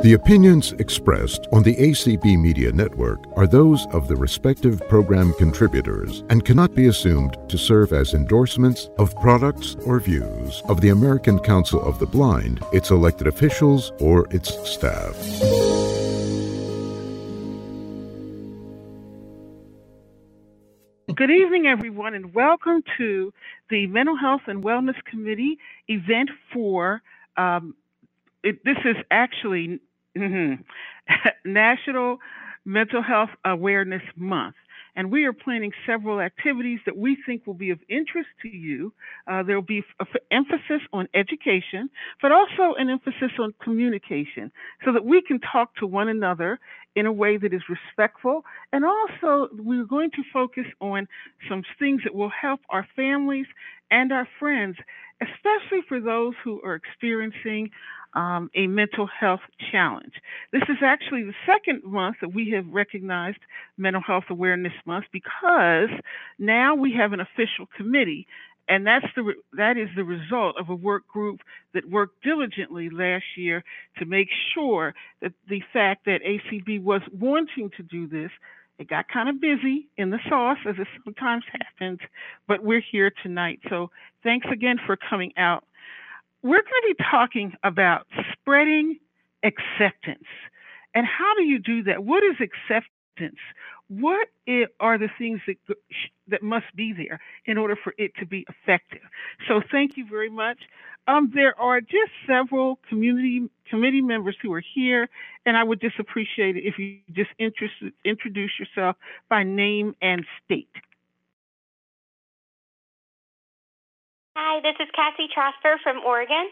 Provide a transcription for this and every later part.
The opinions expressed on the ACB Media Network are those of the respective program contributors and cannot be assumed to serve as endorsements of products or views of the American Council of the Blind, its elected officials, or its staff. Good evening, everyone, and welcome to the Mental Health and Wellness Committee event for. Um, it, this is actually Mhm. National Mental Health Awareness Month. And we are planning several activities that we think will be of interest to you. Uh, there will be f- emphasis on education, but also an emphasis on communication so that we can talk to one another in a way that is respectful. And also, we're going to focus on some things that will help our families and our friends, especially for those who are experiencing um, a mental health challenge. This is actually the second month that we have recognized Mental Health Awareness Month because now we have an official committee. And that's the that is the result of a work group that worked diligently last year to make sure that the fact that ACB was wanting to do this it got kind of busy in the sauce, as it sometimes happens, but we're here tonight. So thanks again for coming out we're going to be talking about spreading acceptance. And how do you do that? What is acceptance? What are the things that that must be there in order for it to be effective? So thank you very much. Um, there are just several community committee members who are here, and I would just appreciate it if you just introduce yourself by name and state. Hi, this is Cassie Trosper from Oregon.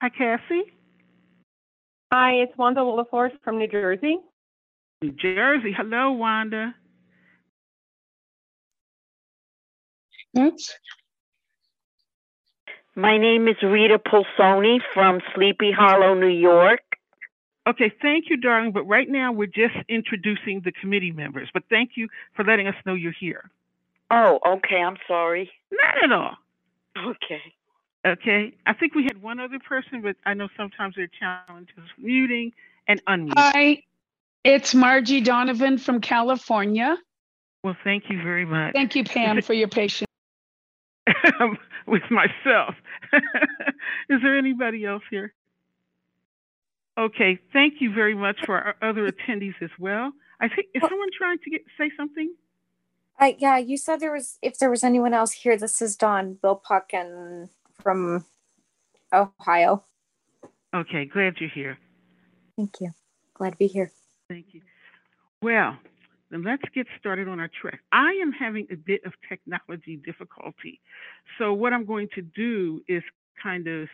Hi, Cassie. Hi, it's Wanda Williford from New Jersey. New Jersey. Hello, Wanda. Oops. My name is Rita Pulsoni from Sleepy Hollow, New York. Okay, thank you, darling. But right now we're just introducing the committee members. But thank you for letting us know you're here. Oh, okay. I'm sorry. Not at all. Okay. Okay. I think we had one other person, but I know sometimes there are challenges muting and unmuting. Hi, it's Margie Donovan from California. Well, thank you very much. Thank you, Pam, for your patience. With myself. Is there anybody else here? Okay, thank you very much for our other attendees as well. I think is oh. someone trying to get say something? Uh, yeah, you said there was if there was anyone else here. This is Dawn Bill Puck and from Ohio. Okay, glad you're here. Thank you. Glad to be here. Thank you. Well, then let's get started on our trek. I am having a bit of technology difficulty. So what I'm going to do is kind of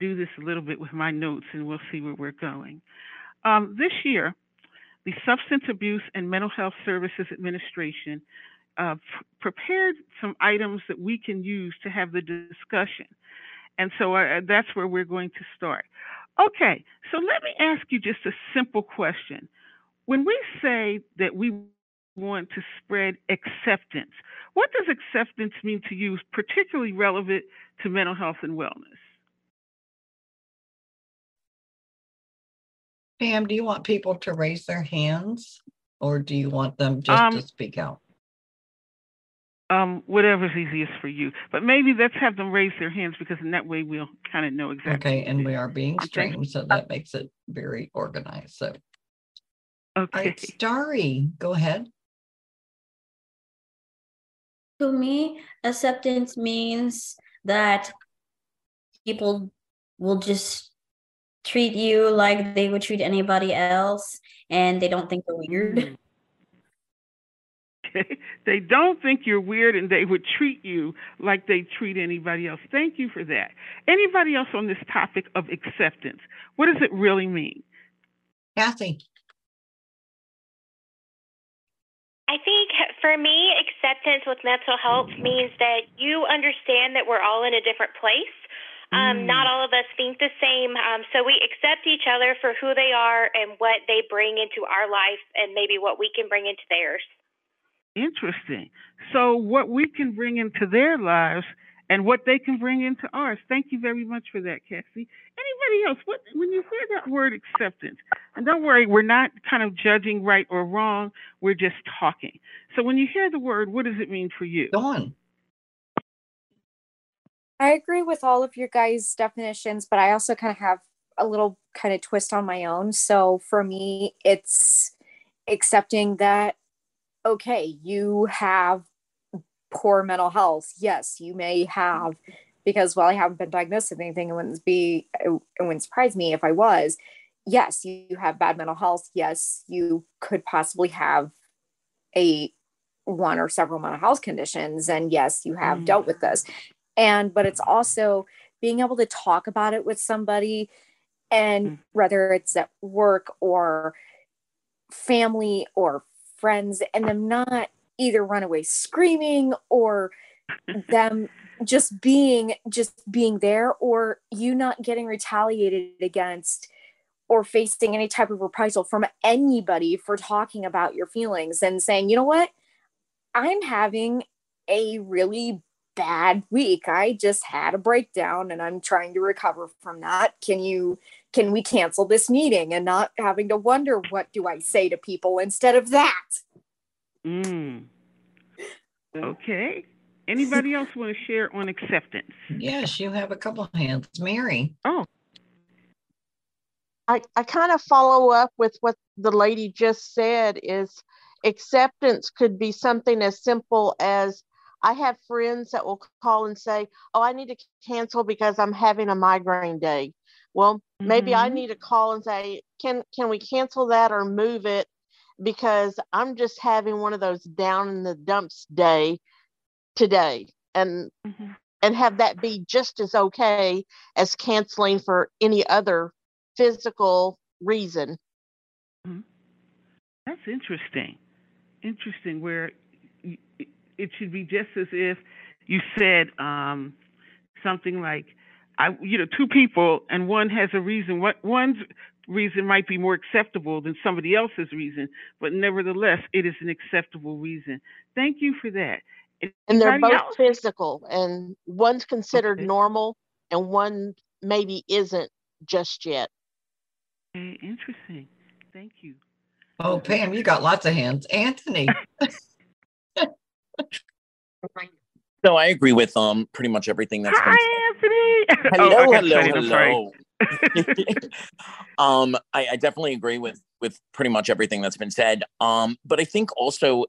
do this a little bit with my notes and we'll see where we're going. Um, this year, the Substance Abuse and Mental Health Services Administration uh, prepared some items that we can use to have the discussion. And so uh, that's where we're going to start. Okay, so let me ask you just a simple question. When we say that we want to spread acceptance, what does acceptance mean to you, particularly relevant to mental health and wellness? Pam, do you want people to raise their hands or do you want them just um, to speak out? Um, whatever's easiest for you. But maybe let's have them raise their hands because in that way we'll kind of know exactly. Okay, and we are being streamed, so that makes it very organized. So, okay, right, Starry, go ahead. To me, acceptance means that people will just treat you like they would treat anybody else and they don't think you're weird. Mm. they don't think you're weird and they would treat you like they treat anybody else. Thank you for that. Anybody else on this topic of acceptance? What does it really mean? Kathy. I think for me, acceptance with mental health means that you understand that we're all in a different place um, mm. Not all of us think the same. Um, so we accept each other for who they are and what they bring into our life and maybe what we can bring into theirs. Interesting. So, what we can bring into their lives and what they can bring into ours. Thank you very much for that, Cassie. Anybody else? What when you hear that word acceptance, and don't worry, we're not kind of judging right or wrong. We're just talking. So when you hear the word, what does it mean for you? Dawn. I agree with all of your guys' definitions, but I also kind of have a little kind of twist on my own. So for me, it's accepting that, okay, you have poor mental health. Yes, you may have, because while I haven't been diagnosed with anything, it wouldn't be, it wouldn't surprise me if I was. Yes, you have bad mental health. Yes, you could possibly have a one or several mental health conditions. And yes, you have mm. dealt with this. And, but it's also being able to talk about it with somebody and mm. whether it's at work or family or friends and them not either run away screaming or them just being just being there or you not getting retaliated against or facing any type of reprisal from anybody for talking about your feelings and saying you know what i'm having a really bad week i just had a breakdown and i'm trying to recover from that can you can we cancel this meeting and not having to wonder what do I say to people instead of that? Mm. Okay. Anybody else want to share on acceptance? Yes, you have a couple hands. Mary. Oh. I, I kind of follow up with what the lady just said is acceptance could be something as simple as I have friends that will call and say, Oh, I need to cancel because I'm having a migraine day. Well, mm-hmm. maybe I mm-hmm. need to call and say, can can we cancel that or move it because I'm just having one of those down in the dumps day today and mm-hmm. and have that be just as okay as canceling for any other physical reason. Mm-hmm. That's interesting. Interesting where it should be just as if you said um, something like I, you know, two people and one has a reason. What one's reason might be more acceptable than somebody else's reason, but nevertheless, it is an acceptable reason. Thank you for that. Anybody and they're both else? physical, and one's considered okay. normal, and one maybe isn't just yet. Okay, interesting. Thank you. Oh, Pam, you got lots of hands. Anthony. No, I agree with um pretty much everything that's Hi, been said. Anthony. Hello, oh, hello, hello. um, I, I definitely agree with with pretty much everything that's been said. Um, but I think also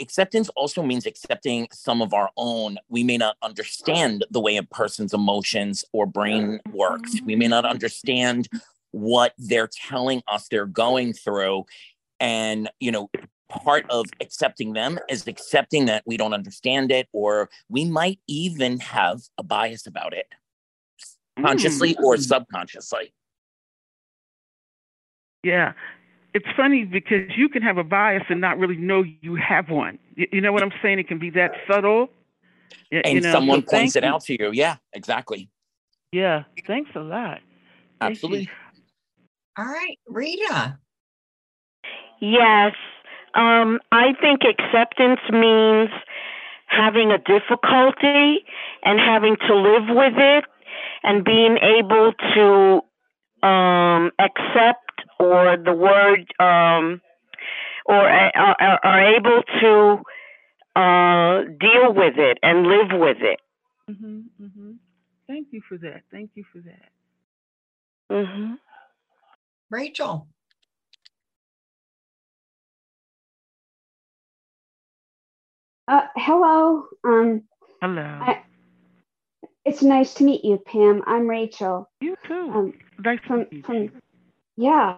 acceptance also means accepting some of our own. We may not understand the way a person's emotions or brain works. We may not understand what they're telling us they're going through. And, you know, part of accepting them is accepting that we don't understand it or we might even have a bias about it. Consciously mm. or subconsciously. Yeah. It's funny because you can have a bias and not really know you have one. You, you know what i'm saying? It can be that subtle. And you know? someone so points it you. out to you. Yeah exactly. Yeah thanks a lot. Absolutely. All right rita. Yes um, I think acceptance means having a difficulty and having to live with it and being able to um, accept or the word um, or are, uh, are able to uh, deal with it and live with it. Mm-hmm, mm-hmm. Thank you for that. Thank you for that. Mm-hmm. Rachel. Uh, hello. Um, hello. I, it's nice to meet you, Pam. I'm Rachel. You too. Um, nice from, from, yeah.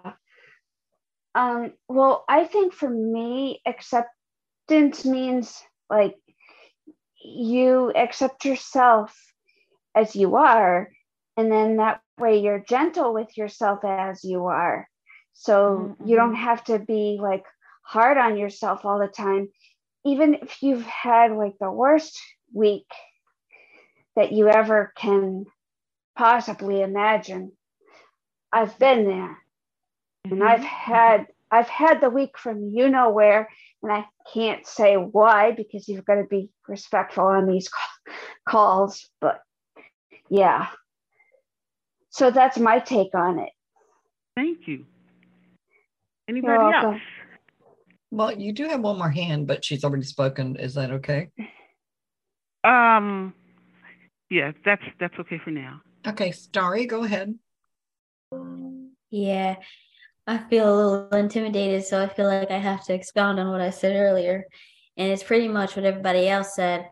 Um, well, I think for me, acceptance means like you accept yourself as you are, and then that way you're gentle with yourself as you are. So mm-hmm. you don't mm-hmm. have to be like hard on yourself all the time even if you've had like the worst week that you ever can possibly imagine, I've been there. And I've mm-hmm. had I've had the week from you know where, and I can't say why because you've got to be respectful on these calls. But yeah, so that's my take on it. Thank you. Anybody else? Well, you do have one more hand, but she's already spoken. Is that okay? Um, yeah, that's that's okay for now. Okay, Starry, go ahead. Yeah, I feel a little intimidated, so I feel like I have to expound on what I said earlier. And it's pretty much what everybody else said.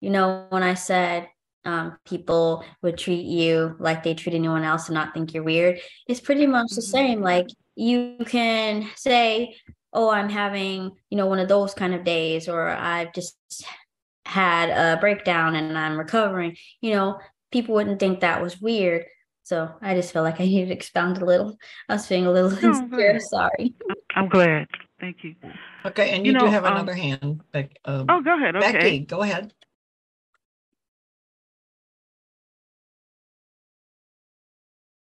You know, when I said um, people would treat you like they treat anyone else and not think you're weird, it's pretty much the same. Like you can say, Oh, I'm having, you know, one of those kind of days, or I've just had a breakdown and I'm recovering. You know, people wouldn't think that was weird. So I just felt like I needed to expound a little. I was feeling a little oh, insecure. Sorry. I'm glad. Thank you. Okay, and you, you know, do have um, another hand. Beck, um, oh, go ahead. Okay. Becky, go ahead.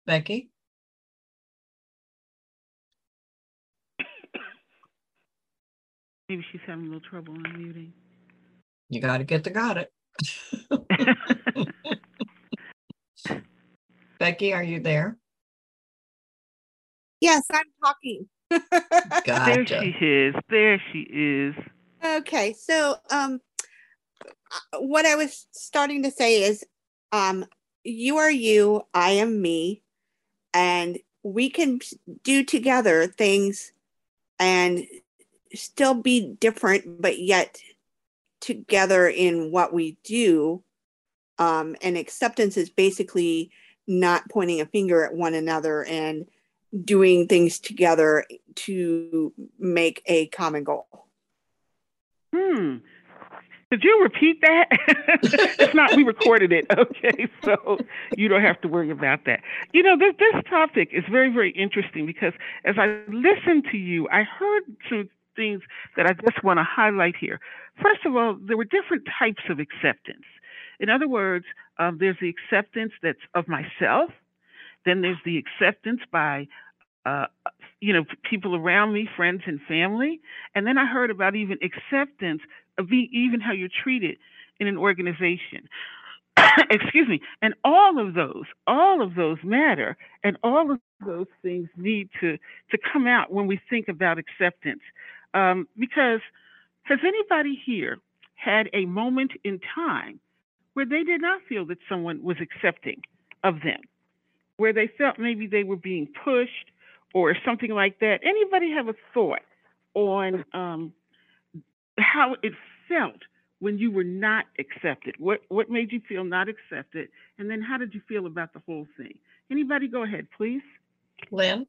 Becky? Maybe she's having a little trouble unmuting. You got to get the got it. Becky, are you there? Yes, I'm talking. gotcha. There she is. There she is. Okay, so um, what I was starting to say is, um, you are you, I am me, and we can do together things and still be different, but yet together in what we do. Um, and acceptance is basically not pointing a finger at one another and doing things together to make a common goal. Hmm. Did you repeat that? it's not, we recorded it. Okay. So you don't have to worry about that. You know, this, this topic is very, very interesting because as I listened to you, I heard some things that I just want to highlight here. First of all, there were different types of acceptance. In other words, um, there's the acceptance that's of myself. Then there's the acceptance by, uh, you know, people around me, friends and family. And then I heard about even acceptance of being, even how you're treated in an organization. Excuse me. And all of those, all of those matter, and all of those things need to to come out when we think about acceptance. Um, because has anybody here had a moment in time where they did not feel that someone was accepting of them, where they felt maybe they were being pushed or something like that? Anybody have a thought on um, how it felt when you were not accepted? What what made you feel not accepted? And then how did you feel about the whole thing? Anybody go ahead, please. Lynn?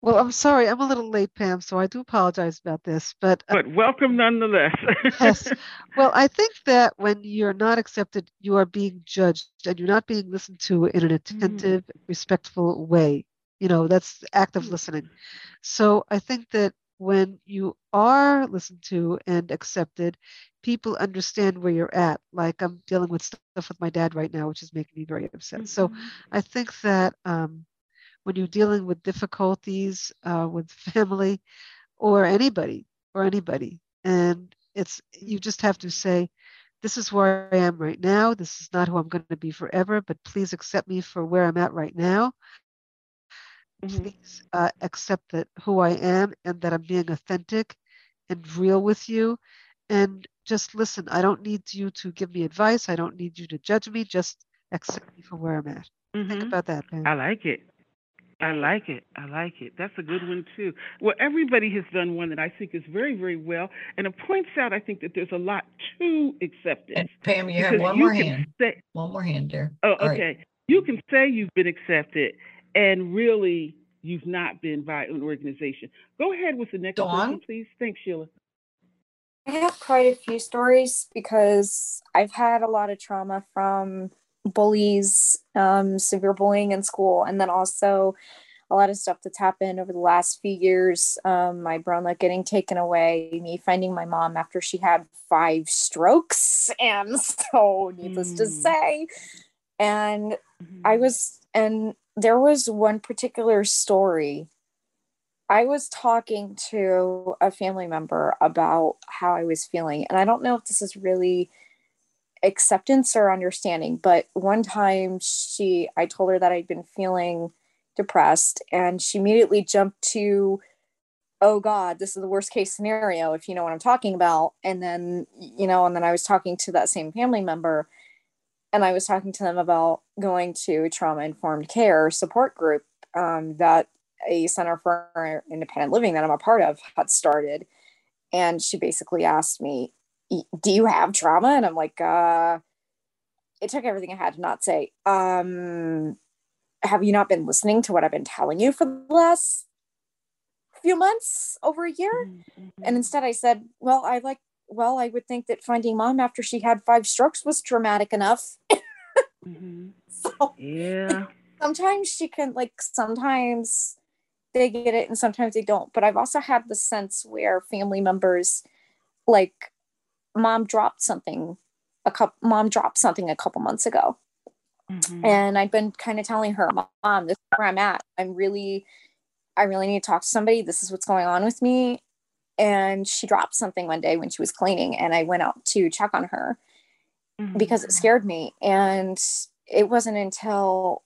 Well, I'm sorry, I'm a little late, Pam, so I do apologize about this. But uh, but welcome nonetheless. yes. Well, I think that when you're not accepted, you are being judged and you're not being listened to in an attentive, mm. respectful way. You know, that's active mm. listening. So I think that when you are listened to and accepted, people understand where you're at. Like I'm dealing with stuff with my dad right now, which is making me very upset. Mm-hmm. So I think that um, when you're dealing with difficulties uh, with family or anybody or anybody. And it's you just have to say this is where i am right now. This is not who i'm going to be forever but please accept me for where i'm at right now. Mm-hmm. please uh, accept that who i am and that i'm being authentic and real with you. And just listen i don't need you to give me advice. I don't need you to judge me. Just accept me for where i'm at. Mm-hmm. think about that i like it I like it. I like it. That's a good one too. Well, everybody has done one that I think is very, very well, and it points out I think that there's a lot to acceptance. And Pam, you have one you more hand. Say, one more hand there. Oh, All okay. Right. You can say you've been accepted, and really you've not been by an organization. Go ahead with the next Dawn? person, please. Thanks, Sheila. I have quite a few stories because I've had a lot of trauma from bullies, um, severe bullying in school, and then also a lot of stuff that's happened over the last few years. Um, my brother getting taken away, me finding my mom after she had five strokes, and so needless mm. to say, and mm-hmm. I was, and there was one particular story. I was talking to a family member about how I was feeling, and I don't know if this is really acceptance or understanding. But one time she, I told her that I'd been feeling depressed and she immediately jumped to, oh God, this is the worst case scenario, if you know what I'm talking about. And then, you know, and then I was talking to that same family member and I was talking to them about going to trauma informed care support group um, that a Center for Independent Living that I'm a part of had started. And she basically asked me, Do you have trauma? And I'm like, uh, it took everything I had to not say, um, have you not been listening to what I've been telling you for the last few months, over a year? Mm-hmm. And instead I said, Well, I like, well, I would think that finding mom after she had five strokes was traumatic enough. mm-hmm. So, yeah. Sometimes she can, like, sometimes they get it and sometimes they don't. But I've also had the sense where family members, like, mom dropped something, a couple, mom dropped something a couple months ago. Mm-hmm. And I've been kind of telling her, Mom, this is where I'm at. I'm really, I really need to talk to somebody. This is what's going on with me. And she dropped something one day when she was cleaning, and I went out to check on her mm-hmm. because it scared me. And it wasn't until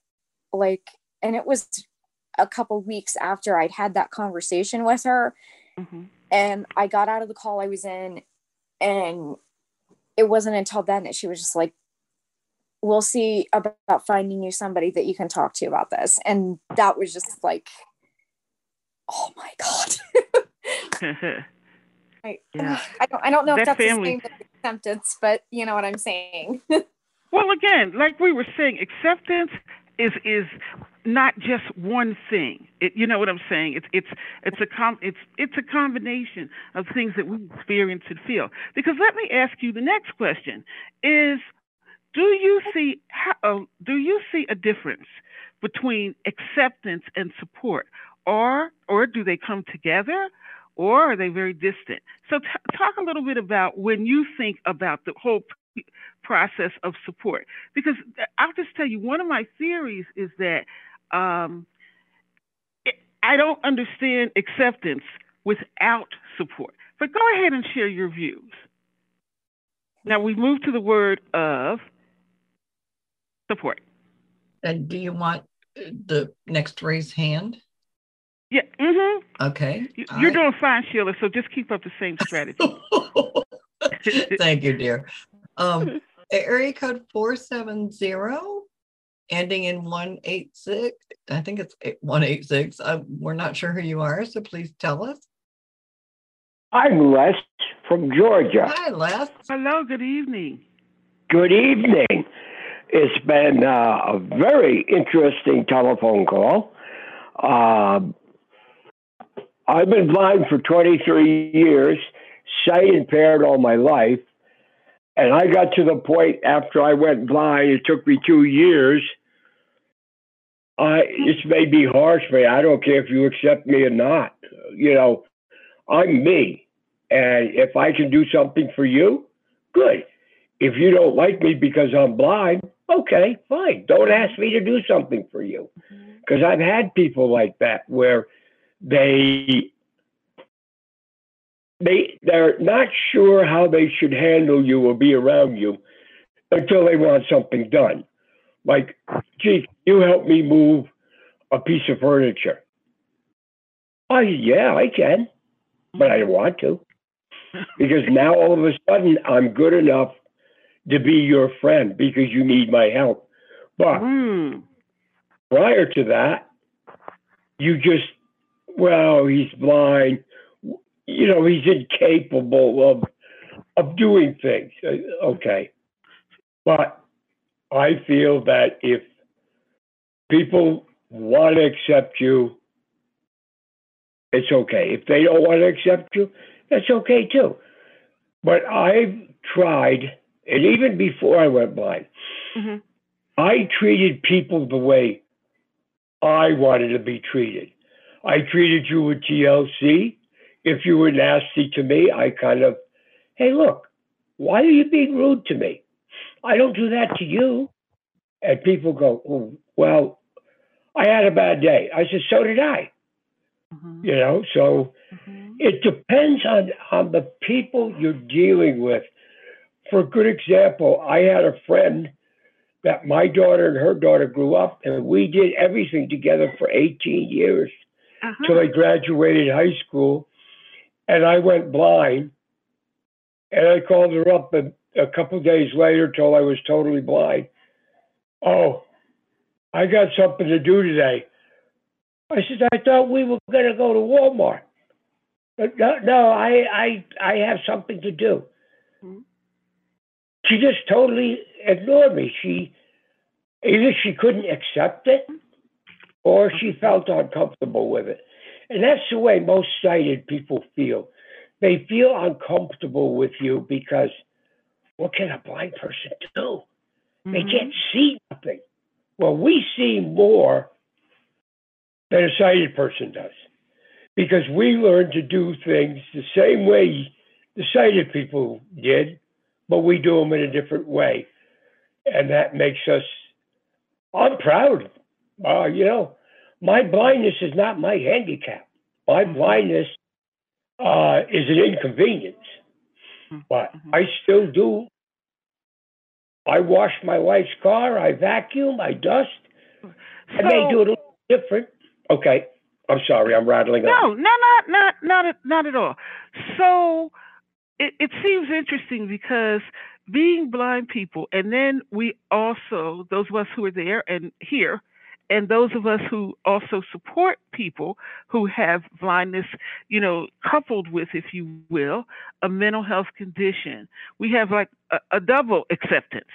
like, and it was a couple weeks after I'd had that conversation with her. Mm-hmm. And I got out of the call I was in, and it wasn't until then that she was just like, we'll see about finding you somebody that you can talk to about this. And that was just like, oh my God. I, yeah. I don't I don't know that if that's family. the same acceptance, but you know what I'm saying. well again, like we were saying, acceptance is is not just one thing. It, you know what I'm saying? It's it's it's a com it's it's a combination of things that we experience and feel. Because let me ask you the next question: Is do you see how, uh, do you see a difference between acceptance and support, or or do they come together, or are they very distant? So t- talk a little bit about when you think about the whole process of support, because I'll just tell you one of my theories is that um, it, I don't understand acceptance without support. But go ahead and share your views. Now we move to the word of support. And do you want the next raised hand? Yeah. Mm-hmm. Okay. You're I... doing fine, Sheila. So just keep up the same strategy. Thank you, dear. Um, area code four seven zero, ending in one eight six. I think it's one eight six. Uh, we're not sure who you are, so please tell us. I'm Les from Georgia. Hi, Les. Hello. Good evening. Good evening. It's been uh, a very interesting telephone call. Uh, I've been blind for 23 years, sight impaired all my life. And I got to the point after I went blind, it took me two years. I, this may be harsh, but I don't care if you accept me or not. You know, I'm me. And if I can do something for you, good. If you don't like me because I'm blind, okay, fine. Don't ask me to do something for you. Because mm-hmm. I've had people like that where they they they're not sure how they should handle you or be around you until they want something done. Like, gee, you help me move a piece of furniture. Oh yeah, I can, but I don't want to. Because now all of a sudden I'm good enough to be your friend because you need my help. But mm. prior to that, you just, well, he's blind. You know, he's incapable of of doing things. Uh, okay. But I feel that if people want to accept you, it's okay. If they don't want to accept you, that's okay too. But I've tried and even before I went blind, mm-hmm. I treated people the way I wanted to be treated. I treated you with TLC. If you were nasty to me, I kind of, hey, look, why are you being rude to me? I don't do that to you. And people go, oh, well, I had a bad day. I said, so did I. Mm-hmm. You know, so mm-hmm. it depends on on the people you're dealing with for a good example, I had a friend that my daughter and her daughter grew up, and we did everything together for 18 years Uh-huh. till I graduated high school, and I went blind. And I called her up a, a couple days later, told I was totally blind. Oh, I got something to do today. I said, I thought we were going to go to Walmart. But no, no, I, I, I have something to do. Mm-hmm. She just totally ignored me. She either she couldn't accept it, or she felt uncomfortable with it, and that's the way most sighted people feel. They feel uncomfortable with you because what can a blind person do? They can't see nothing. Well, we see more than a sighted person does because we learn to do things the same way the sighted people did, but we do them in a different way. And that makes us, I'm proud. Uh, you know, my blindness is not my handicap. My mm-hmm. blindness uh, is an inconvenience, mm-hmm. but mm-hmm. I still do. I wash my wife's car, I vacuum, I dust. I may do it a little different. Okay, I'm sorry, I'm rattling No, on. no, not not not at, not at all. So it, it seems interesting because being blind people, and then we also those of us who are there and here, and those of us who also support people who have blindness, you know, coupled with, if you will, a mental health condition. We have like a, a double acceptance.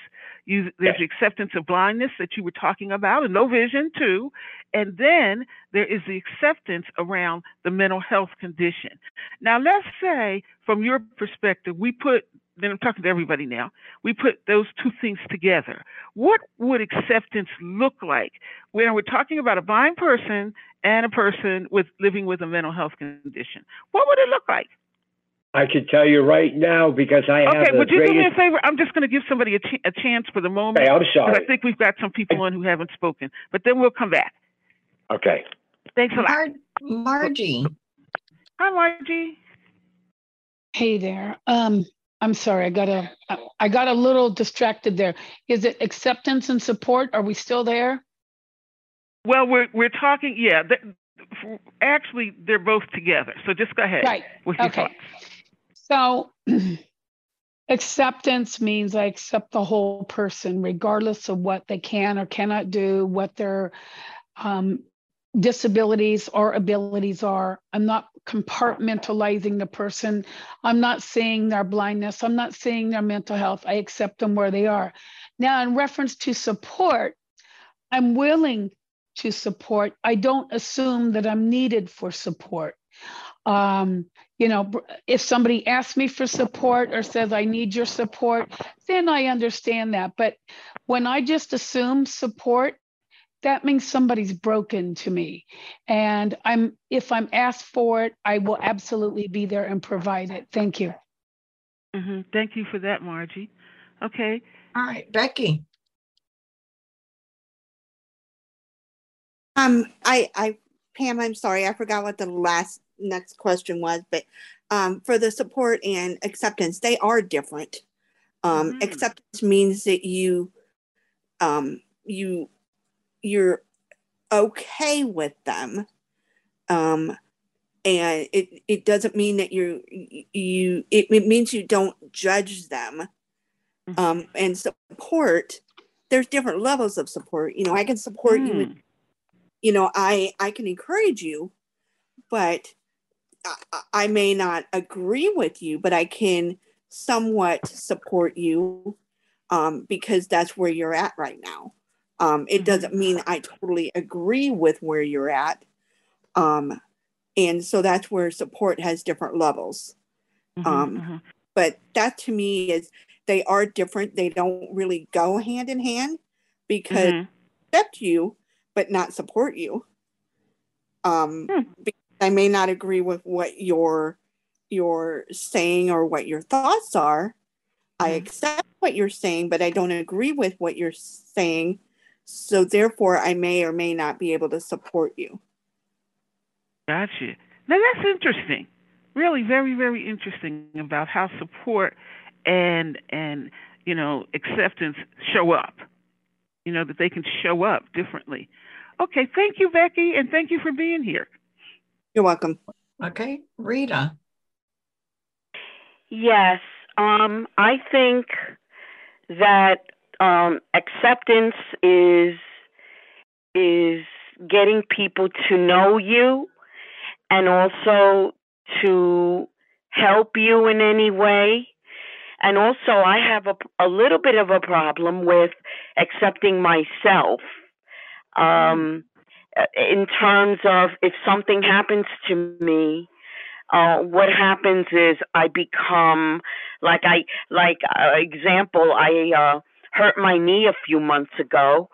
You, there's the acceptance of blindness that you were talking about, and no vision too, and then there is the acceptance around the mental health condition. Now, let's say from your perspective, we put, then I'm talking to everybody now, we put those two things together. What would acceptance look like when we're talking about a blind person and a person with living with a mental health condition? What would it look like? I can tell you right now because I have Okay, the would you do me a greatest. favor? I'm just going to give somebody a, ch- a chance for the moment. Okay, I'm 'cause sorry. I think we've got some people on who haven't spoken, but then we'll come back. Okay. Thanks a lot. Mar- Margie. Hi, Margie. Hey there. Um, I'm sorry, I got a, I- got a little distracted there. Is it acceptance and support? Are we still there? Well, we're we're talking. Yeah, th- actually, they're both together. So just go ahead Right. with your Okay. thoughts. So acceptance means I accept the whole person, regardless of what they can or cannot do, what their um, disabilities or abilities are. I'm not compartmentalizing the person. I'm not seeing their blindness. I'm not seeing their mental health. I accept them where they are. Now, in reference to support, I'm willing to support. I don't assume that I'm needed for support. Um, you know, if somebody asks me for support or says, I need your support, then I understand that. But when I just assume support, that means somebody's broken to me. And I'm if I'm asked for it, I will absolutely be there and provide it. Thank you. hmm Thank you for that, Margie. Okay. All right, Becky. Um, I, I, Pam, I'm sorry, I forgot what the last next question was, but um, for the support and acceptance, they are different. Um, Acceptance means that you, um, you, you're okay with them, um, and it it doesn't mean that you're you. It, it means you don't judge them, um, and support. There's different levels of support. You know, I can support you with you know i i can encourage you but I, I may not agree with you but i can somewhat support you um, because that's where you're at right now um, it doesn't mean i totally agree with where you're at um, and so that's where support has different levels um, but that to me is they are different they don't really go hand in hand because Mhm. accept you but not support you. Um, because I may not agree with what you're you're saying or what your thoughts are. I accept what you're saying, but I don't agree with what you're saying. So therefore, I may or may not be able to support you. Gotcha. Now that's interesting. Really, very, very interesting about how support and and you know acceptance show up. You know that they can show up differently. Okay, thank you, Becky, and thank you for being here. You're welcome. Okay, Rita. Yes, um, I think that um, acceptance is is getting people to know you and also to help you in any way. And also, I have a, a little bit of a problem with accepting myself um, in terms of if something happens to me. Uh, what happens is I become like I like uh, example I uh, hurt my knee a few months ago,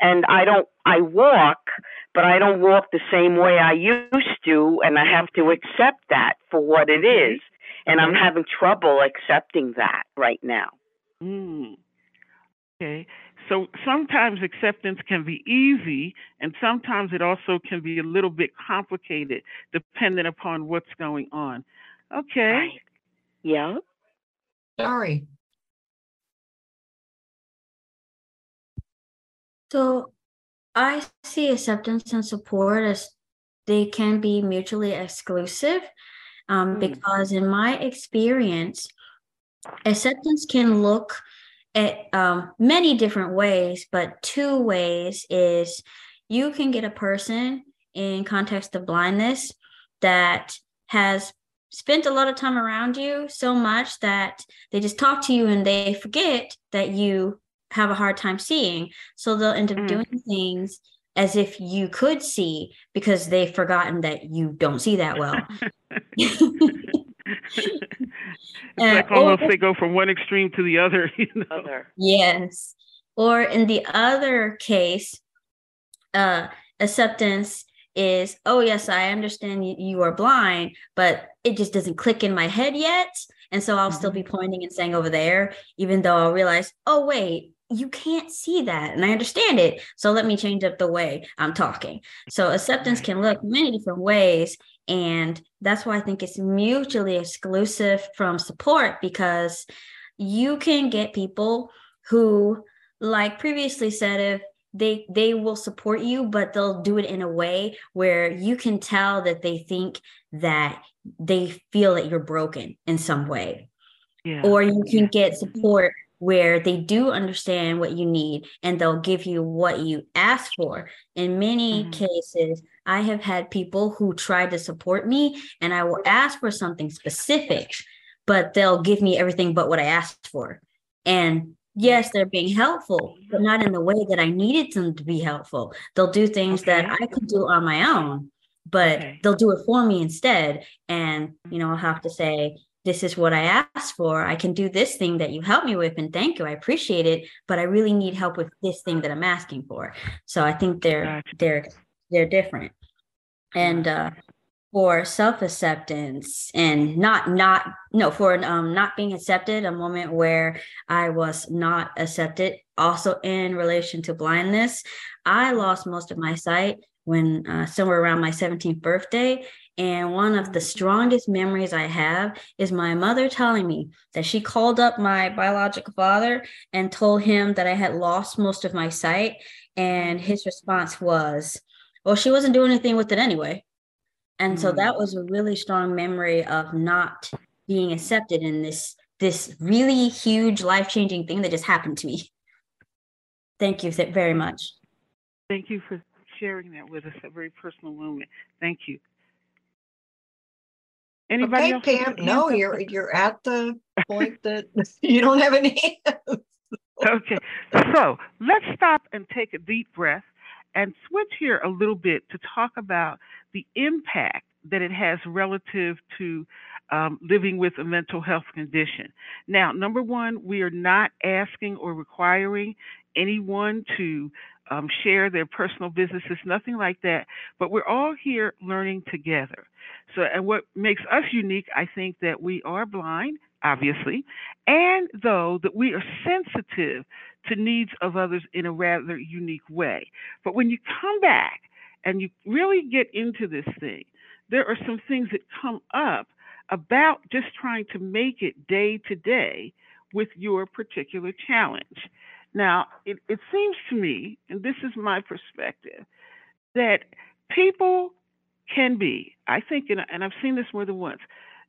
and I don't I walk, but I don't walk the same way I used to, and I have to accept that for what it is, and I'm having trouble accepting that right now. Mm. Okay. So sometimes acceptance can be easy, and sometimes it also can be a little bit complicated, depending upon what's going on. Okay. Right. Yeah. Sorry. So I see acceptance and support as they can be mutually exclusive um, Mm. because, in my experience, acceptance can look at um, many different ways, but two ways is you can get a person in context of blindness that has spent a lot of time around you so much that they just talk to you and they forget that you have a hard time seeing. So they'll end up Mm. doing things as if you could see because they've forgotten that you don't see that well. It's like Uh, almost or- they go from one extreme to the other. You know. Yes. Or in the other case, uh, acceptance is, oh, yes, I understand you, you are blind, but it just doesn't click in my head yet. And so I'll still be pointing and saying over there, even though I'll realize, oh, wait, you can't see that. And I understand it. So let me change up the way I'm talking. So acceptance can look many different ways. And that's why I think it's mutually exclusive from support because you can get people who like previously said if they they will support you but they'll do it in a way where you can tell that they think that they feel that you're broken in some way Yeah. or you can get support where they do understand what you need and they'll give you what you ask for. In many Mhm. cases, I have had people who try to support me and I will ask for something specific, but they'll give me everything but what I asked for. And yes, they're being helpful, but not in the way that I needed them to be helpful. They'll do things that I could do on my own, but Okay. they'll do it for me instead. And, you know, I'll have to say, this is what I asked for. I can do this thing that you helped me with, and thank you. I appreciate it, but I really need help with this thing that I'm asking for. So I think they're they're they're different. And uh, for self acceptance and not not no for um not being accepted, a moment where I was not accepted. Also in relation to blindness, I lost most of my sight when uh, somewhere around my 17th birthday. And one of the strongest memories I have is my mother telling me that she called up my biological father and told him that I had lost most of my sight. And his response was, well, she wasn't doing anything with it anyway. And so Mm. that was a really strong memory of not being accepted in this this really huge life-changing thing that just happened to me. Thank you very much. Thank you for sharing that with us, a very personal moment. Thank you. Anybody Okay, else? Pam. No, you're you're at the point that you don't have any. Okay, so let's stop and take a deep breath and switch here a little bit to talk about the impact that it has relative to um, living with a mental health condition. Now, number one, we are not asking or requiring anyone to um, share their personal businesses, nothing like that, but we're all here learning together. So, and what makes us unique, I think that we are blind, obviously, and though that we are sensitive to needs of others in a rather unique way. But when you come back and you really get into this thing, there are some things that come up about just trying to make it day to day with your particular challenge. Now, it, it seems to me, and this is my perspective, that people can be, I think, and, and I've seen this more than once,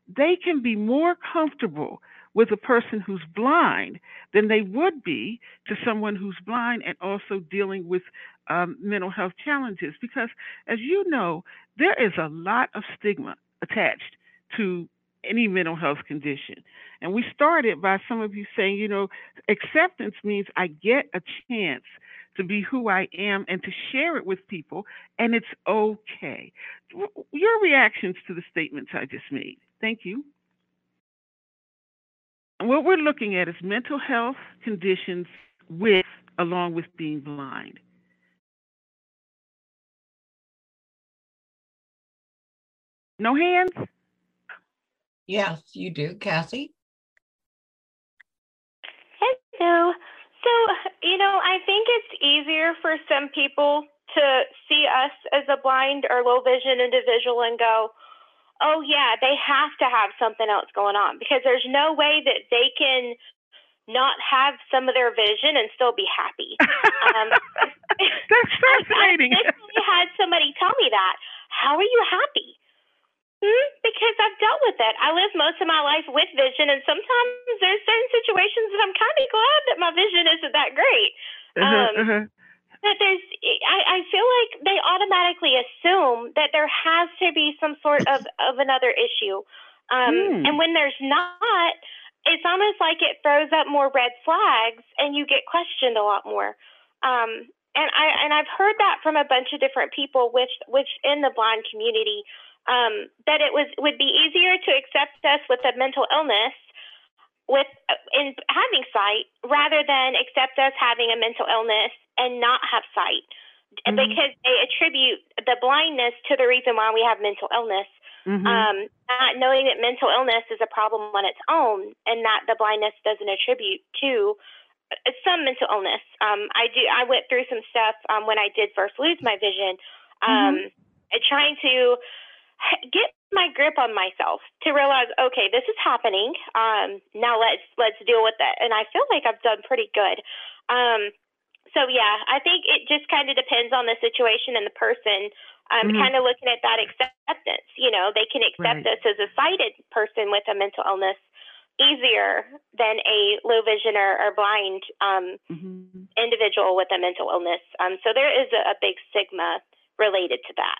they can be more comfortable with a person who's blind than they would be to someone who's blind and also dealing with um, mental health challenges. Because, as you know, there is a lot of stigma attached to any mental health condition. And we started by some of you saying, you know, acceptance means I get a chance to be who I am and to share it with people, and it's okay. Your reactions to the statements I just made. Thank you. What we're looking at is mental health conditions with, along with being blind. No hands? Yes, you do, Cassie. Hello. So, you know, I think it's easier for some people to see us as a blind or low vision individual and go, oh, yeah, they have to have something else going on because there's no way that they can not have some of their vision and still be happy. Um, That's fascinating. I, I had somebody tell me that. How are you happy? Hmm? Because I've dealt with it. I live most of my life with vision, and sometimes there's certain situations that I'm kind of glad that my vision isn't that great. Uh-huh, Um, uh-huh. But there's, I, I feel like they automatically assume that there has to be some sort of, of another issue. Um, Hmm. And when there's not, it's almost like it throws up more red flags and you get questioned a lot more. Um, and I and I've heard that from a bunch of different people with within the blind community um, that it was would be easier to accept us with a mental illness with in having sight rather than accept us having a mental illness and not have sight. Mhm. because they attribute the blindness to the reason why we have mental illness. Mhm. um, not knowing that mental illness is a problem on its own and that the blindness doesn't attribute to uh, some mental illness. Um, i do i went through some stuff um, when i did first lose my vision. Um, uh, trying to get my grip on myself to realize okay this is happening um, now let's let's deal with it and i feel like i've done pretty good um, so yeah i think it just kind of depends on the situation and the person um, Mhm. kind of looking at that acceptance you know they can accept Right. us as a sighted person with a mental illness easier than a low vision or, or blind um, Mm-hmm. individual with a mental illness um, so there is a, a big stigma related to that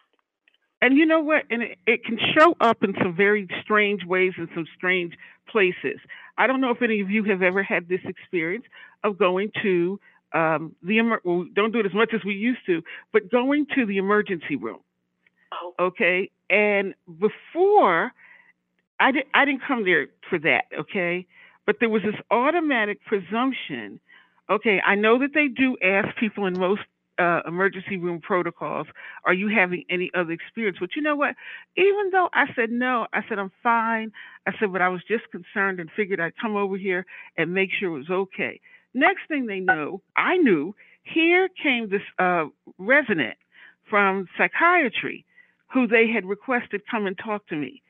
And you know what? And it, it can show up in some very strange ways in some strange places. I don't know if any of you have ever had this experience of going to um, the emer- well, we don't do it as much as we used to, but going to the emergency room. oh. Okay, and before I did I didn't come there for that. Okay, but there was this automatic presumption. Okay, I know that they do ask people in most uh, emergency room protocols, are you having any other experience? But you know what? Even though I said no, I said I'm fine. I said, but I was just concerned and figured I'd come over here and make sure it was okay. Next thing they know, I knew here came this uh, resident from psychiatry who they had requested come and talk to me.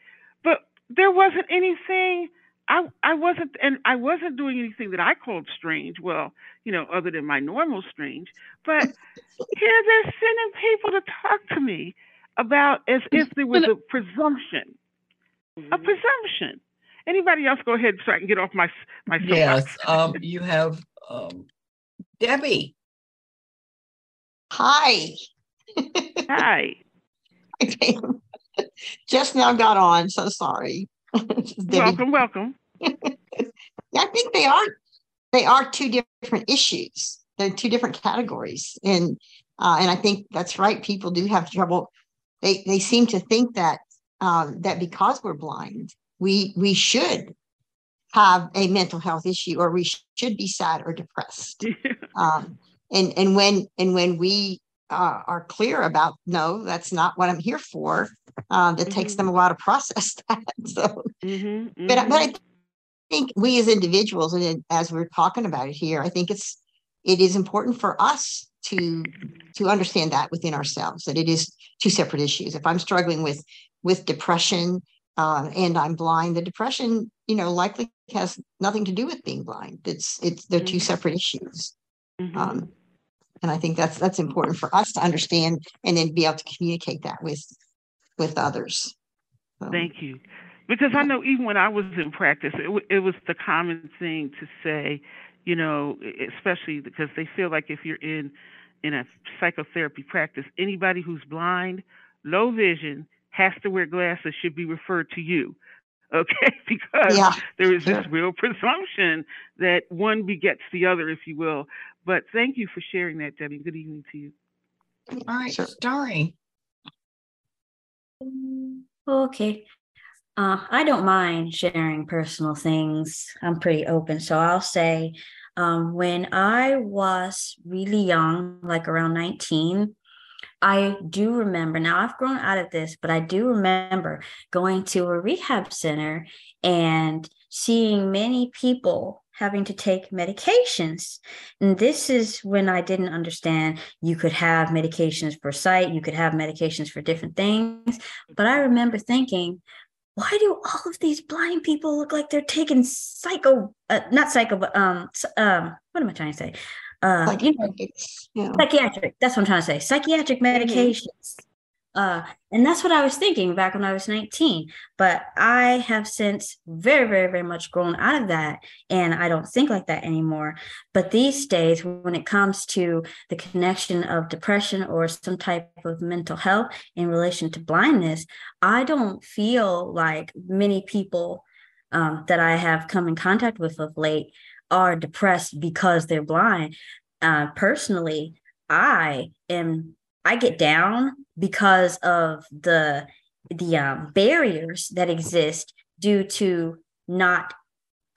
But there wasn't anything I I wasn't and I wasn't doing anything that I called strange. Well, you know, other than my normal strange. But here they're sending people to talk to me about as if there was a presumption. A presumption. Anybody else go ahead so I can get off my my soapbox. Yes, um, you have um, Debbie. Hi. Hi. Just now got on, so sorry. This is Debbie. Welcome, welcome. I think they are they are two different issues. They're two different categories, and uh, and I think that's right. People do have trouble. They they seem to think that um, that because we're blind, we we should have a mental health issue, or we should be sad or depressed. um, and and when and when we uh, are clear about no, that's not what I'm here for. Uh, that takes them a while to process that. So, Mm-hmm, but I- but I think we as individuals, and as we're talking about it here, I think it's it is important for us to to understand that within ourselves that it is two separate issues. If I'm struggling with with depression uh, and I'm blind. The depression, you know, likely has nothing to do with being blind. It's it's they're two separate issues. Mm-hmm. Um, and I think that's that's important for us to understand and then be able to communicate that with with others. So, Thank you. Because I know even when I was in practice, it, it was the common thing to say, you know, especially because they feel like if you're in in a psychotherapy practice, anybody who's blind, low vision, has to wear glasses should be referred to you. Okay, because Yeah. there is this real presumption that one begets the other, if you will. But thank you for sharing that, Debbie. Good evening to you. All right, Starry. Okay. Uh, I don't mind sharing personal things. I'm pretty open. So I'll say um, when I was really young, like around 19, I do remember. Now I've grown out of this, but I do remember going to a rehab center and seeing many people having to take medications. And this is when I didn't understand you could have medications for sight, you could have medications for different things. But I remember thinking, why do all of these blind people look like they're taking psycho, uh, not psycho, but um, um, what am I trying to say? Uh, you know, yeah. psychiatric. That's what I'm trying to say. Psychiatric medications. Uh, and that's what I was thinking back when I was 19. But I have since very, very, very much grown out of that. And I don't think like that anymore. But these days, when it comes to the connection of depression or some type of mental health in relation to blindness, I don't feel like many people um, that I have come in contact with of late are depressed because they're blind. Uh, personally, I am I get down because of the the um, barriers that exist due to not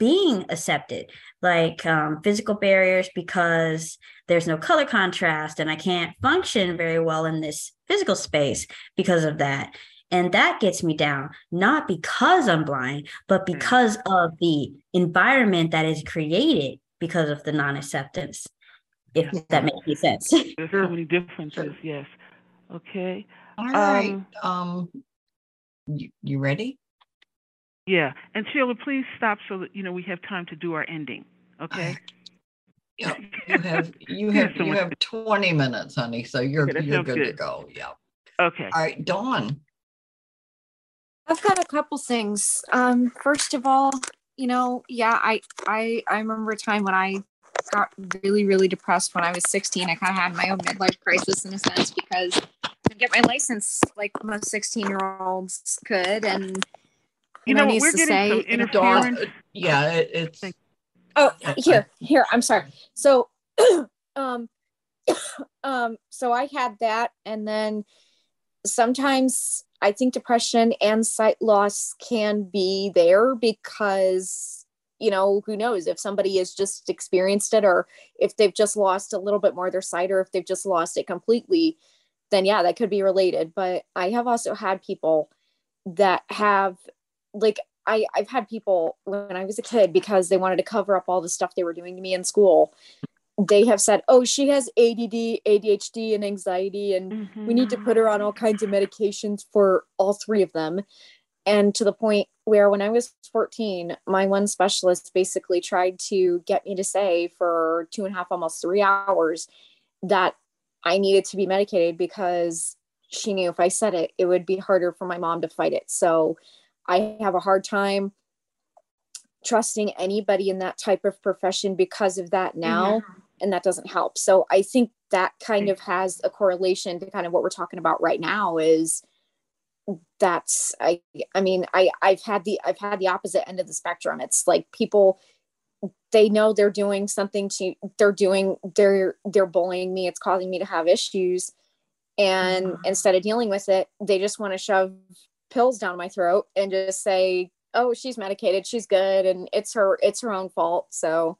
being accepted, like um, physical barriers because there's no color contrast and I can't function very well in this physical space because of that. And that gets me down, not because I'm blind, but because of the environment that is created because of the non acceptance, if that makes any sense. There's so many differences. Yes. Okay. All right. Um, Um, you, you ready? Yeah. And Sheila, please stop so that you know we have time to do our ending. Okay. Yeah, you have you have you have 20 minutes, honey. So you're Okay, you're sounds good to go. Yeah. Okay. All right, Dawn. I've got a couple things. Um, first of all, you know, yeah, I I I remember a time when I got really really depressed when I was 16. I kind of had my own midlife crisis in a sense because I didn't get my license like most 16 year olds could, and You know, know what? We're to getting say, some you know, interference. Yeah, it, it's Oh, I- here, here. I'm sorry. So, um, um, so I had that, and then sometimes I think depression and sight loss can be there because you know who knows if somebody has just experienced it or if they've just lost a little bit more of their sight or if they've just lost it completely then yeah that could be related but i have also had people that have like I, I've had people when I was a kid because they wanted to cover up all the stuff they were doing to me in school. They have said, "Oh, she has ADD, ADHD, and anxiety, and we need to put her on all kinds of medications for all three of them." And to the point where, when I was 14, my one specialist basically tried to get me to say for two and a half, almost three hours, that I needed to be medicated because she knew if I said it, it would be harder for my mom to fight it. So I have a hard time trusting anybody in that type of profession because of that now. And that doesn't help. So I think that kind of has a correlation to kind of what we're talking about right now is that's I I mean I I've had the I've had the opposite end of the spectrum. It's like people they know they're doing something to they're doing they're they're bullying me. It's causing me to have issues. And mm-hmm. instead of dealing with it they just want to shove pills down my throat and just say oh she's medicated. She's good. And it's her it's her own fault. So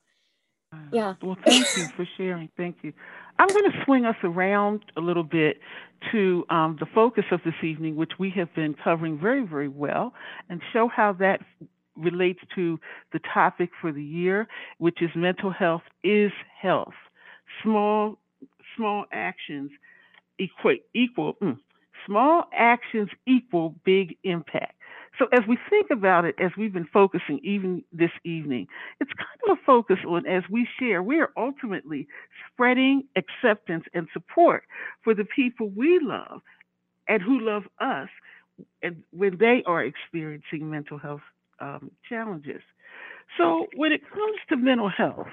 yeah. Well, thank you for sharing. Thank you. I'm going to swing us around a little bit to um, the focus of this evening, which we have been covering very, very well, and show how that relates to the topic for the year, which is mental health is health. Small, small actions equate equal. mm, small actions equal big impact. So as we think about it, as we've been focusing even this evening, it's kind of a focus on as we share, we are ultimately spreading acceptance and support for the people we love and who love us and when they are experiencing mental health um, challenges. So, when it comes to mental health,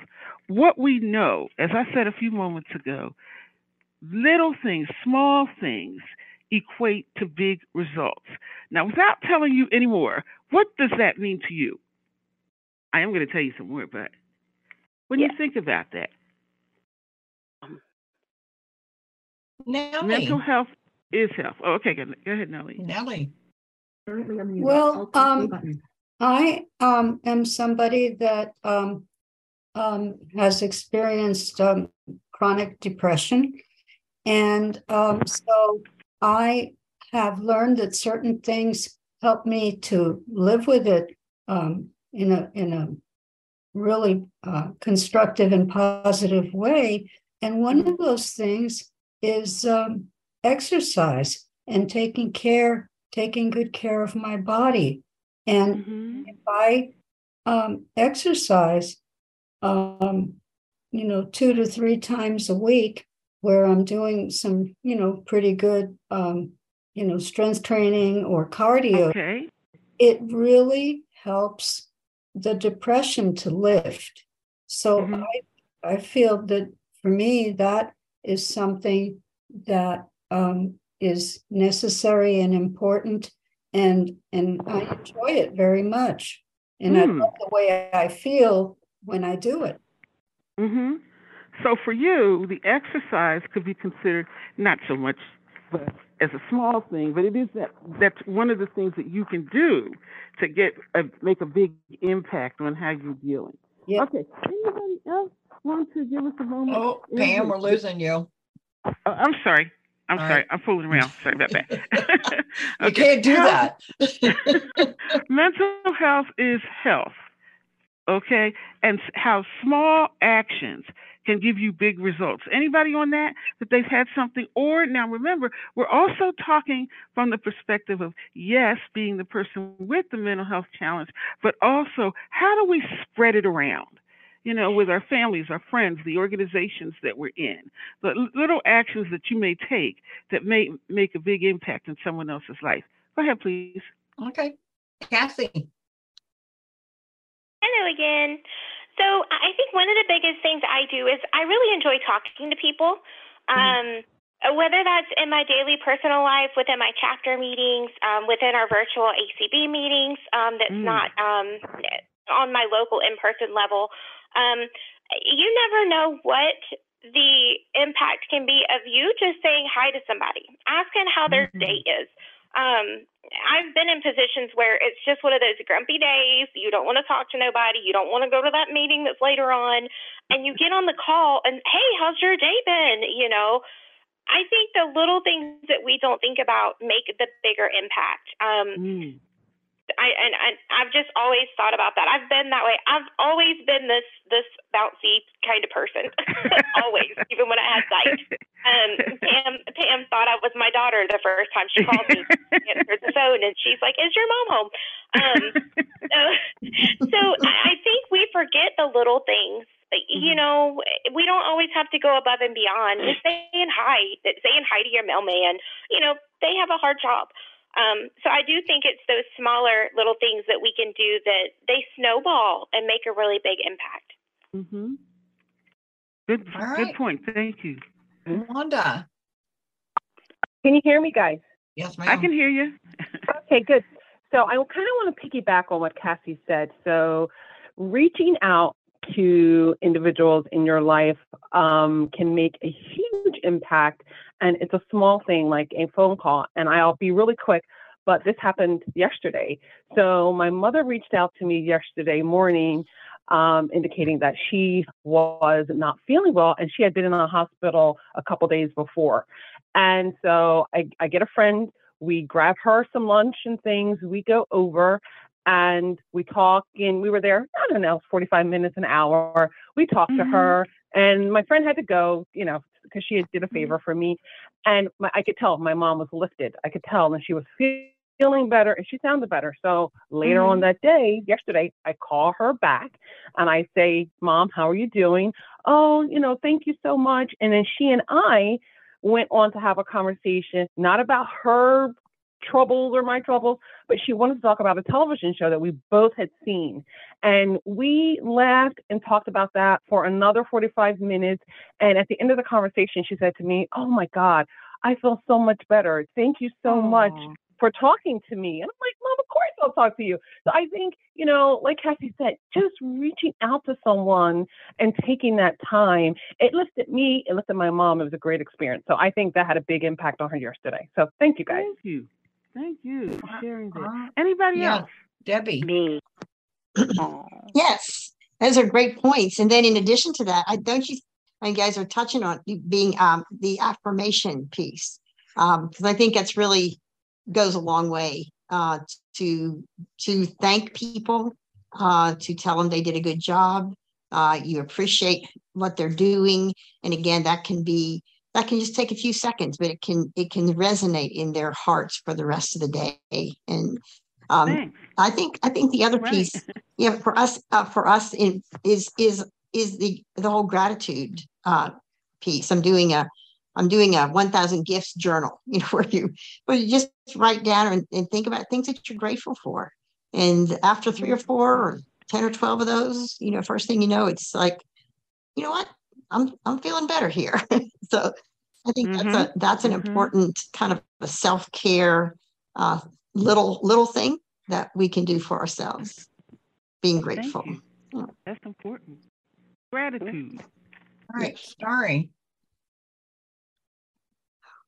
what we know, as I said a few moments ago, little things, small things equate to big results. Now, without telling you any more, what does that mean to you? I am going to tell you some more, but when yeah. you think about that, Nellie. mental health is health. Oh, okay, go, go ahead, Nellie. Nellie. Well, um, I um, am somebody that um, um, has experienced um, chronic depression. And um, so I have learned that certain things help me to live with it um, in a in a really uh, constructive and positive way. And one of those things is um, exercise and taking care, taking good care of my body. And mm-hmm. if I um, exercise, um, you know, two to three times a week, where I'm doing some, you know, pretty good, um, you know, strength training or cardio, okay. it really helps the depression to lift. So mm-hmm. I, I feel that for me, that is something that um, is necessary and important, and and I enjoy it very much, and mm. I hmm. love the way I feel when I do it. Mm-hmm. So for you, the exercise could be considered not so much as a small thing, but it is that that's one of the things that you can do to get a, make a big impact on how you're dealing. Yep. Okay. Anybody else want to give us a moment? Oh, Pam, we're losing you. Oh, I'm sorry. I'm All sorry. Right. I'm fooling around. Sorry about that. you can't do that. mental health is health. Okay. And how small actions can give you big results. Anybody on that that they've had something or now remember, we're also talking from the perspective of yes, being the person with the mental health challenge, but also how do we spread it around? You know, with our families, our friends, the organizations that we're in, the little actions that you may take that may make a big impact in someone else's life. Go ahead, please. Okay. Cassie. Hello again. So I think one of the biggest things I do is I really enjoy talking to people. Mm-hmm. Um, whether that's in my daily personal life, within my chapter meetings, um, within our virtual ACB meetings, um, that's mm. not um, on my local in person level, um, you never know what the impact can be of you just saying hi to somebody, asking how their mm-hmm. day is. Um, I've been in positions where it's just one of those grumpy days. You don't want to talk to nobody. You don't want to go to that meeting that's later on. And you get on the call and, hey, how's your day been? You know, I think the little things that we don't think about make the bigger impact. Um, mm. I and, and I've just always thought about that. I've been that way. I've always been this this bouncy kind of person. always, even when I had sight. Um, Pam Pam thought I was my daughter the first time she called me, answered the phone, and she's like, "Is your mom home?" Um, so, so I think we forget the little things. You mm-hmm. know, we don't always have to go above and beyond. Just saying hi, saying hi to your mailman. You know, they have a hard job. Um, so I do think it's those smaller little things that we can do that they snowball and make a really big impact. Mm-hmm. Good, right. good point. Thank you, Wanda. Can you hear me, guys? Yes, ma'am. I can hear you. okay, good. So I kind of want to piggyback on what Cassie said. So reaching out to individuals in your life um, can make a huge impact. And it's a small thing like a phone call. And I'll be really quick, but this happened yesterday. So my mother reached out to me yesterday morning, um, indicating that she was not feeling well and she had been in the hospital a couple days before. And so I, I get a friend we grab her some lunch and things. We go over and we talk and we were there i don't know 45 minutes an hour we talked mm-hmm. to her and my friend had to go you know because she did a mm-hmm. favor for me and my, i could tell my mom was lifted i could tell and she was feeling better and she sounded better. So later Mm-hmm. on that day, yesterday, I call her back and I say, Mom, how are you doing? Oh, you know, thank you so much. And then she and I went on to have a conversation, not about her troubles or my troubles, but she wanted to talk about a television show that we both had seen. And we laughed and talked about that for another 45 minutes. And at the end of the conversation, she said to me, Oh my God, I feel so much better. Thank you so much for talking to me. And I'm like, Mom, of course I'll talk to you. So I think, you know, like Cassie said, just reaching out to someone and taking that time, it lifted me, it lifted my mom. It was a great experience. So I think that had a big impact on her yesterday. So thank you guys. Thank you. Thank you for sharing that. Anybody Yeah. else? Debbie. Me. yes, those are great points. And then in addition to that, I don't you, you guys are touching on being um, the affirmation piece because I think that's really goes a long way uh, to to thank people, uh, to tell them they did a good job. Uh, you appreciate what they're doing, and again, that can be that can just take a few seconds, but it can it can resonate in their hearts for the rest of the day. And um, I think I think the other Right. piece, yeah, for us uh, for us in is is is the the whole gratitude uh, piece. I'm doing a I'm doing a 1,000 gifts journal, you know, where you where you just write down and, and think about things that you're grateful for. And after three or four or 10 or 12 of those, you know, first thing you know, it's like, you know what? I'm I'm feeling better here. so I think that's a that's an important kind of a self-care uh, little little thing that we can do for ourselves. Being grateful. you. That's important. Gratitude. All right, sorry.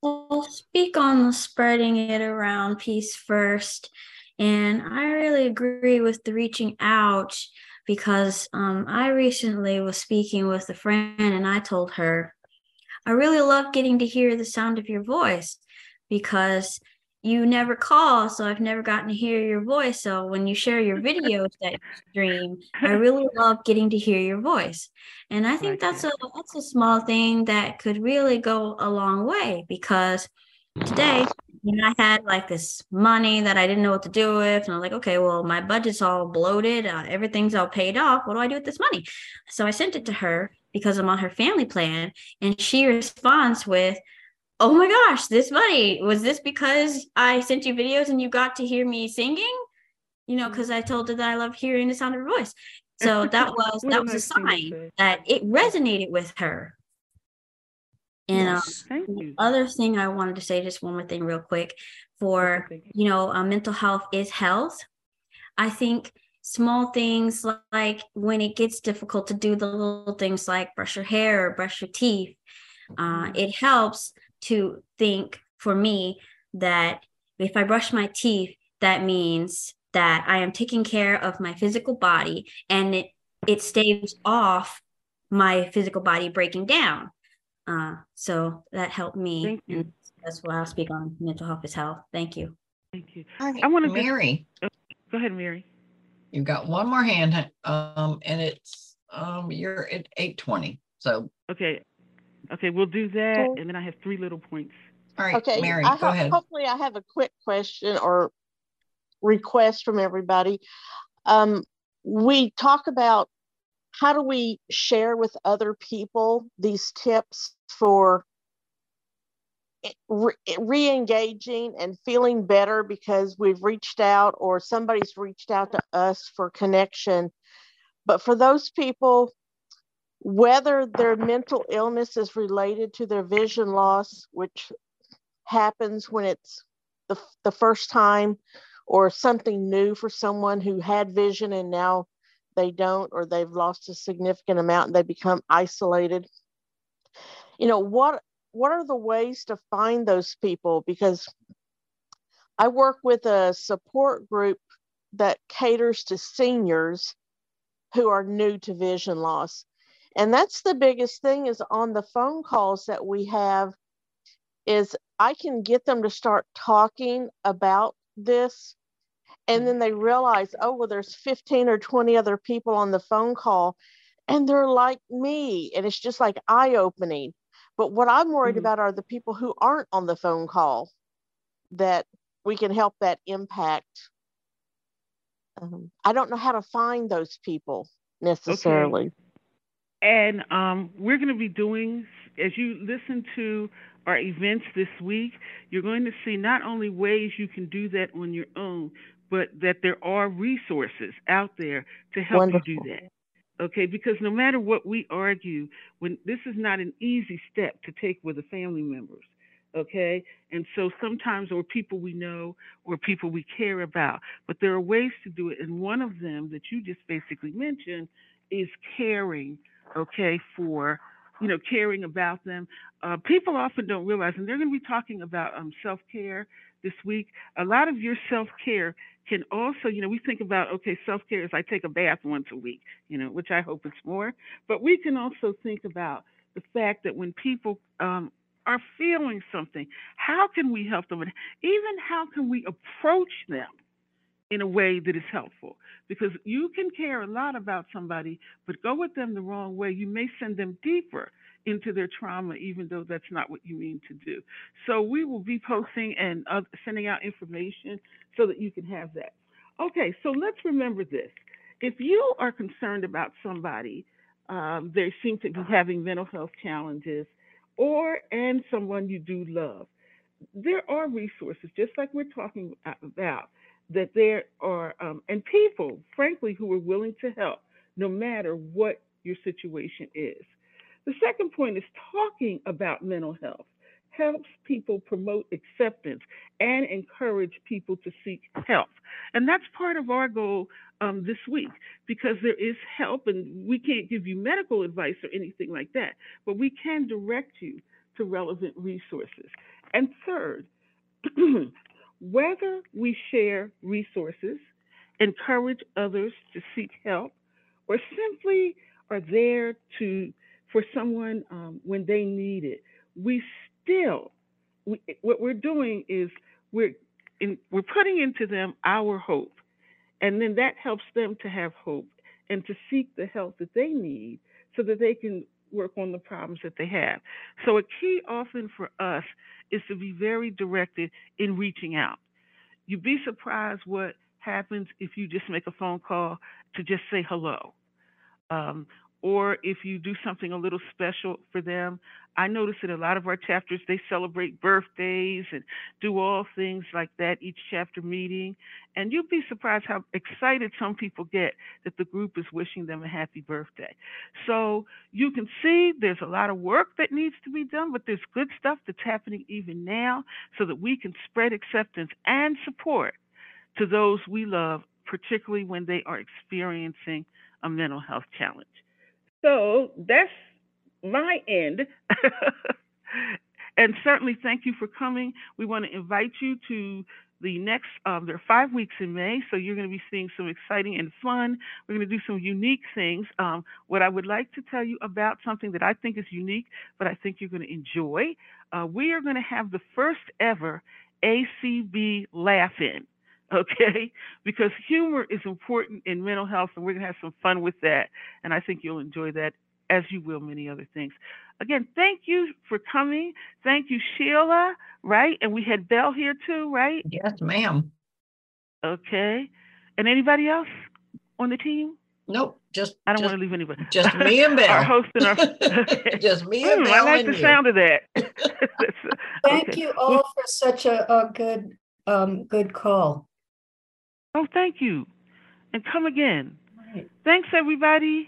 I'll speak on the spreading it around piece first. And I really agree with the reaching out because um, I recently was speaking with a friend and I told her, I really love getting to hear the sound of your voice because you never call. So I've never gotten to hear your voice. So when you share your videos that you stream, I really love getting to hear your voice. And I think that's a that's a small thing that could really go a long way because today you know, I had like this money that I didn't know what to do with. And I was like, okay, well, my budget's all bloated. Uh, everything's all paid off. What do I do with this money? So I sent it to her because I'm on her family plan. And she responds with, oh my gosh, this money, was this because I sent you videos and you got to hear me singing? You know, because I told her that I love hearing the sound of her voice. So that was that was a nice thing to sign that it resonated with her. And uh, Yes, the other thing I wanted to say, just one more thing, real quick, for you know, uh, mental health is health. I think small things like when it gets difficult to do the little things like brush your hair or brush your teeth, uh, it helps to think for me that if I brush my teeth, that means that I am taking care of my physical body and it it staves off my physical body breaking down. Uh, so that helped me. Thank you. And that's why I'll speak on mental health is health. Thank you. Thank you. All right, I want to Mary. Go ahead, Mary. You've got one more hand, um, and it's um, you're at eight twenty. So, Okay. Okay, we'll do that. And then I have three little points. all right, Okay, Mary, I go ho- ahead. Hopefully, I have a quick question or request from everybody. Um, we talk about how do we share with other people these tips for re- re-engaging and feeling better because we've reached out or somebody's reached out to us for connection. But for those people, whether their mental illness is related to their vision loss, which happens when it's the, the first time or something new for someone who had vision and now they don't or they've lost a significant amount and they become isolated you know what what are the ways to find those people because i work with a support group that caters to seniors who are new to vision loss and that's the biggest thing is on the phone calls that we have is I can get them to start talking about this. And then they realize, oh, well, there's 15 or 20 other people on the phone call, and they're like me. And it's just like eye opening. But what I'm worried about are the people who aren't on the phone call that we can help that impact. Um, I don't know how to find those people necessarily. Okay. And um, we're going to be doing, as you listen to our events this week, you're going to see not only ways you can do that on your own, but that there are resources out there to help Wonderful. you do that okay? Because no matter what we argue when this is not an easy step to take with the family members okay? And so sometimes or people we know or people we care about but there are ways to do it and one of them that you just basically mentioned is caring okay for you know caring about them uh, people often don't realize and they're going to be talking about um, self-care this week a lot of your self-care can also, you know, we think about, okay, self care is I take a bath once a week, you know, which I hope it's more. But we can also think about the fact that when people um, are feeling something, how can we help them? And even how can we approach them in a way that is helpful? Because you can care a lot about somebody, but go with them the wrong way, you may send them deeper into their trauma, even though that's not what you mean to do. So we will be posting and uh, sending out information so that you can have that. Okay, so let's remember this. If you are concerned about somebody, um, they seem to be having mental health challenges, or and someone you do love, there are resources, just like we're talking about, that there are, um, and people, frankly, who are willing to help no matter what your situation is. The second point is talking about mental health helps people promote acceptance and encourage people to seek help. And that's part of our goal um, this week because there is help, and we can't give you medical advice or anything like that, but we can direct you to relevant resources. And third, whether we share resources, encourage others to seek help, or simply are there to for someone um, when they need it. We still, we, what we're doing is we're in, we're putting into them our hope, and then that helps them to have hope and to seek the help that they need so that they can work on the problems that they have. So a key often for us is to be very directed in reaching out. You'd be surprised what happens if you just make a phone call to just say hello. Um, or if you do something a little special for them. I notice in a lot of our chapters, they celebrate birthdays and do all things like that each chapter meeting. And you'd be surprised how excited some people get that the group is wishing them a happy birthday. So you can see there's a lot of work that needs to be done, but there's good stuff that's happening even now so that we can spread acceptance and support to those we love, particularly when they are experiencing a mental health challenge. So that's my end. and certainly thank you for coming. We want to invite you to the next, um, there are five weeks in May, so you're going to be seeing some exciting and fun. We're going to do some unique things. Um, what I would like to tell you about something that I think is unique, but I think you're going to enjoy. Uh, we are going to have the first ever ACB Laugh In okay? Because humor is important in mental health, and we're going to have some fun with that. And I think you'll enjoy that, as you will many other things. Again, thank you for coming. Thank you, Sheila, right? And we had Belle here too, right? Yes, ma'am. Okay. And anybody else on the team? Nope, just I don't just, want to leave anybody. Just me and Belle. our host and our okay. just me and mm, Belle. I like the you. sound of that. Thank okay. you all for such a, a good um, good call. Oh, thank you. And come again. Right. Thanks, everybody.